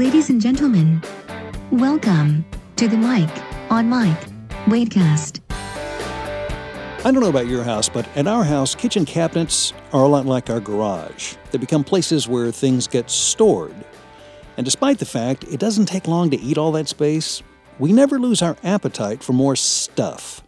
Ladies and gentlemen, welcome to the Mike on Mike Wadecast. I don't know about your house, but at our house, kitchen cabinets are a lot like our garage. They become places where things get stored. And despite the fact it doesn't take long to eat all that space, we never lose our appetite for more stuff.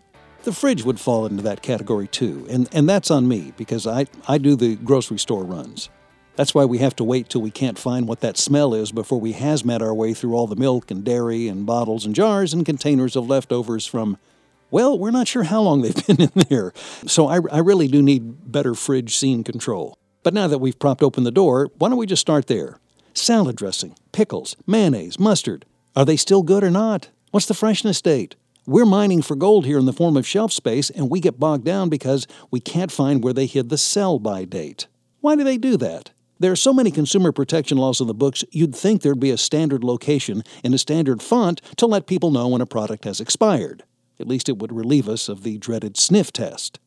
The fridge would fall into that category too, and, and that's on me because I, I do the grocery store runs. That's why we have to wait till we can't find what that smell is before we hazmat our way through all the milk and dairy and bottles and jars and containers of leftovers from well, we're not sure how long they've been in there, so I, I really do need better fridge scene control. But now that we've propped open the door, why don't we just start there? Salad dressing, pickles, mayonnaise, mustard. Are they still good or not? What's the freshness date? We're mining for gold here in the form of shelf space, and we get bogged down because we can't find where they hid the sell by date. Why do they do that? There are so many consumer protection laws in the books, you'd think there'd be a standard location in a standard font to let people know when a product has expired. At least it would relieve us of the dreaded sniff test.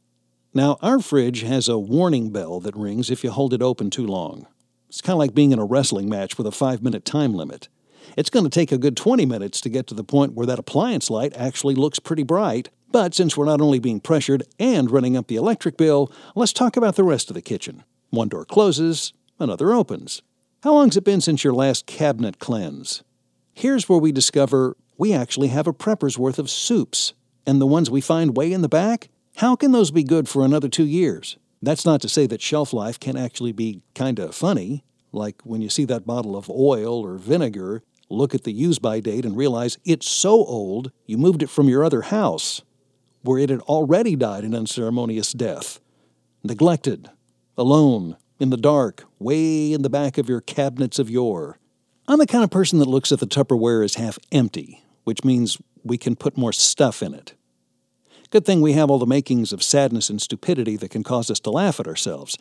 Now, our fridge has a warning bell that rings if you hold it open too long. It's kind of like being in a wrestling match with a five minute time limit. It's going to take a good 20 minutes to get to the point where that appliance light actually looks pretty bright. But since we're not only being pressured and running up the electric bill, let's talk about the rest of the kitchen. One door closes, another opens. How long's it been since your last cabinet cleanse? Here's where we discover we actually have a prepper's worth of soups and the ones we find way in the back, how can those be good for another two years? That's not to say that shelf life can actually be kind of funny, like when you see that bottle of oil or vinegar, look at the use by date and realize it's so old you moved it from your other house, where it had already died an unceremonious death. Neglected, alone, in the dark, way in the back of your cabinets of yore. I'm the kind of person that looks at the Tupperware as half empty, which means we can put more stuff in it. Good thing we have all the makings of sadness and stupidity that can cause us to laugh at ourselves.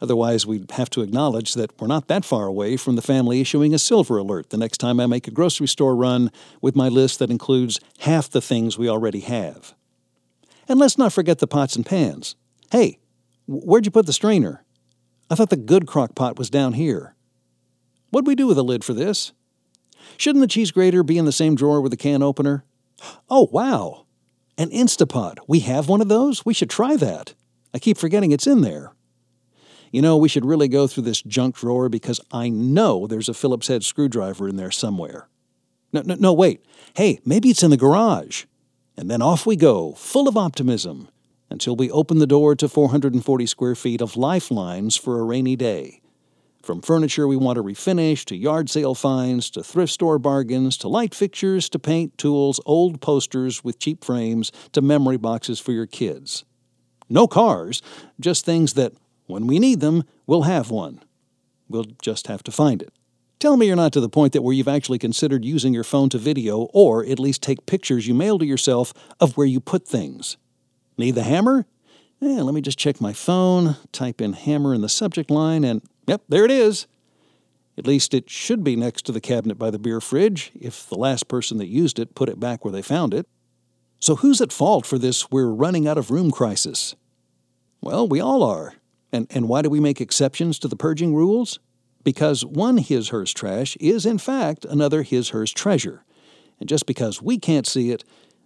Otherwise, we'd have to acknowledge that we're not that far away from the family issuing a silver alert the next time I make a grocery store run with my list that includes half the things we already have. And let's not forget the pots and pans. Hey, where'd you put the strainer? I thought the good crock pot was down here. What'd we do with the lid for this? Shouldn't the cheese grater be in the same drawer with the can opener? Oh, wow! An Instapot. We have one of those? We should try that. I keep forgetting it's in there. You know, we should really go through this junk drawer because I know there's a Phillips head screwdriver in there somewhere. No, no, no, wait. Hey, maybe it's in the garage. And then off we go, full of optimism, until we open the door to 440 square feet of lifelines for a rainy day. From furniture we want to refinish, to yard sale finds, to thrift store bargains, to light fixtures, to paint, tools, old posters with cheap frames, to memory boxes for your kids. No cars, just things that, when we need them, we'll have one. We'll just have to find it. Tell me you're not to the point that where you've actually considered using your phone to video or at least take pictures you mail to yourself of where you put things. Need the hammer? Eh, let me just check my phone, type in hammer in the subject line, and Yep, there it is. At least it should be next to the cabinet by the beer fridge, if the last person that used it put it back where they found it. So who's at fault for this we're running out of room crisis? Well, we all are. And, and why do we make exceptions to the purging rules? Because one his hers trash is, in fact, another his hers treasure. And just because we can't see it,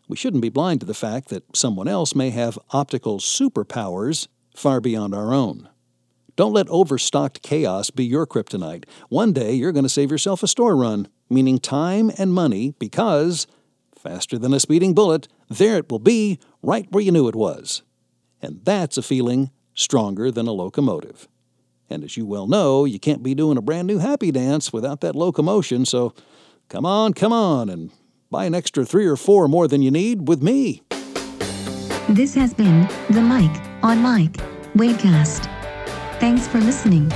we shouldn't be blind to the fact that someone else may have optical superpowers far beyond our own. Don't let overstocked chaos be your kryptonite. One day you're going to save yourself a store run, meaning time and money, because, faster than a speeding bullet, there it will be, right where you knew it was. And that's a feeling stronger than a locomotive. And as you well know, you can't be doing a brand new happy dance without that locomotion, so come on, come on, and buy an extra three or four more than you need with me. This has been the Mike on Mike Wadecast. Thanks for listening.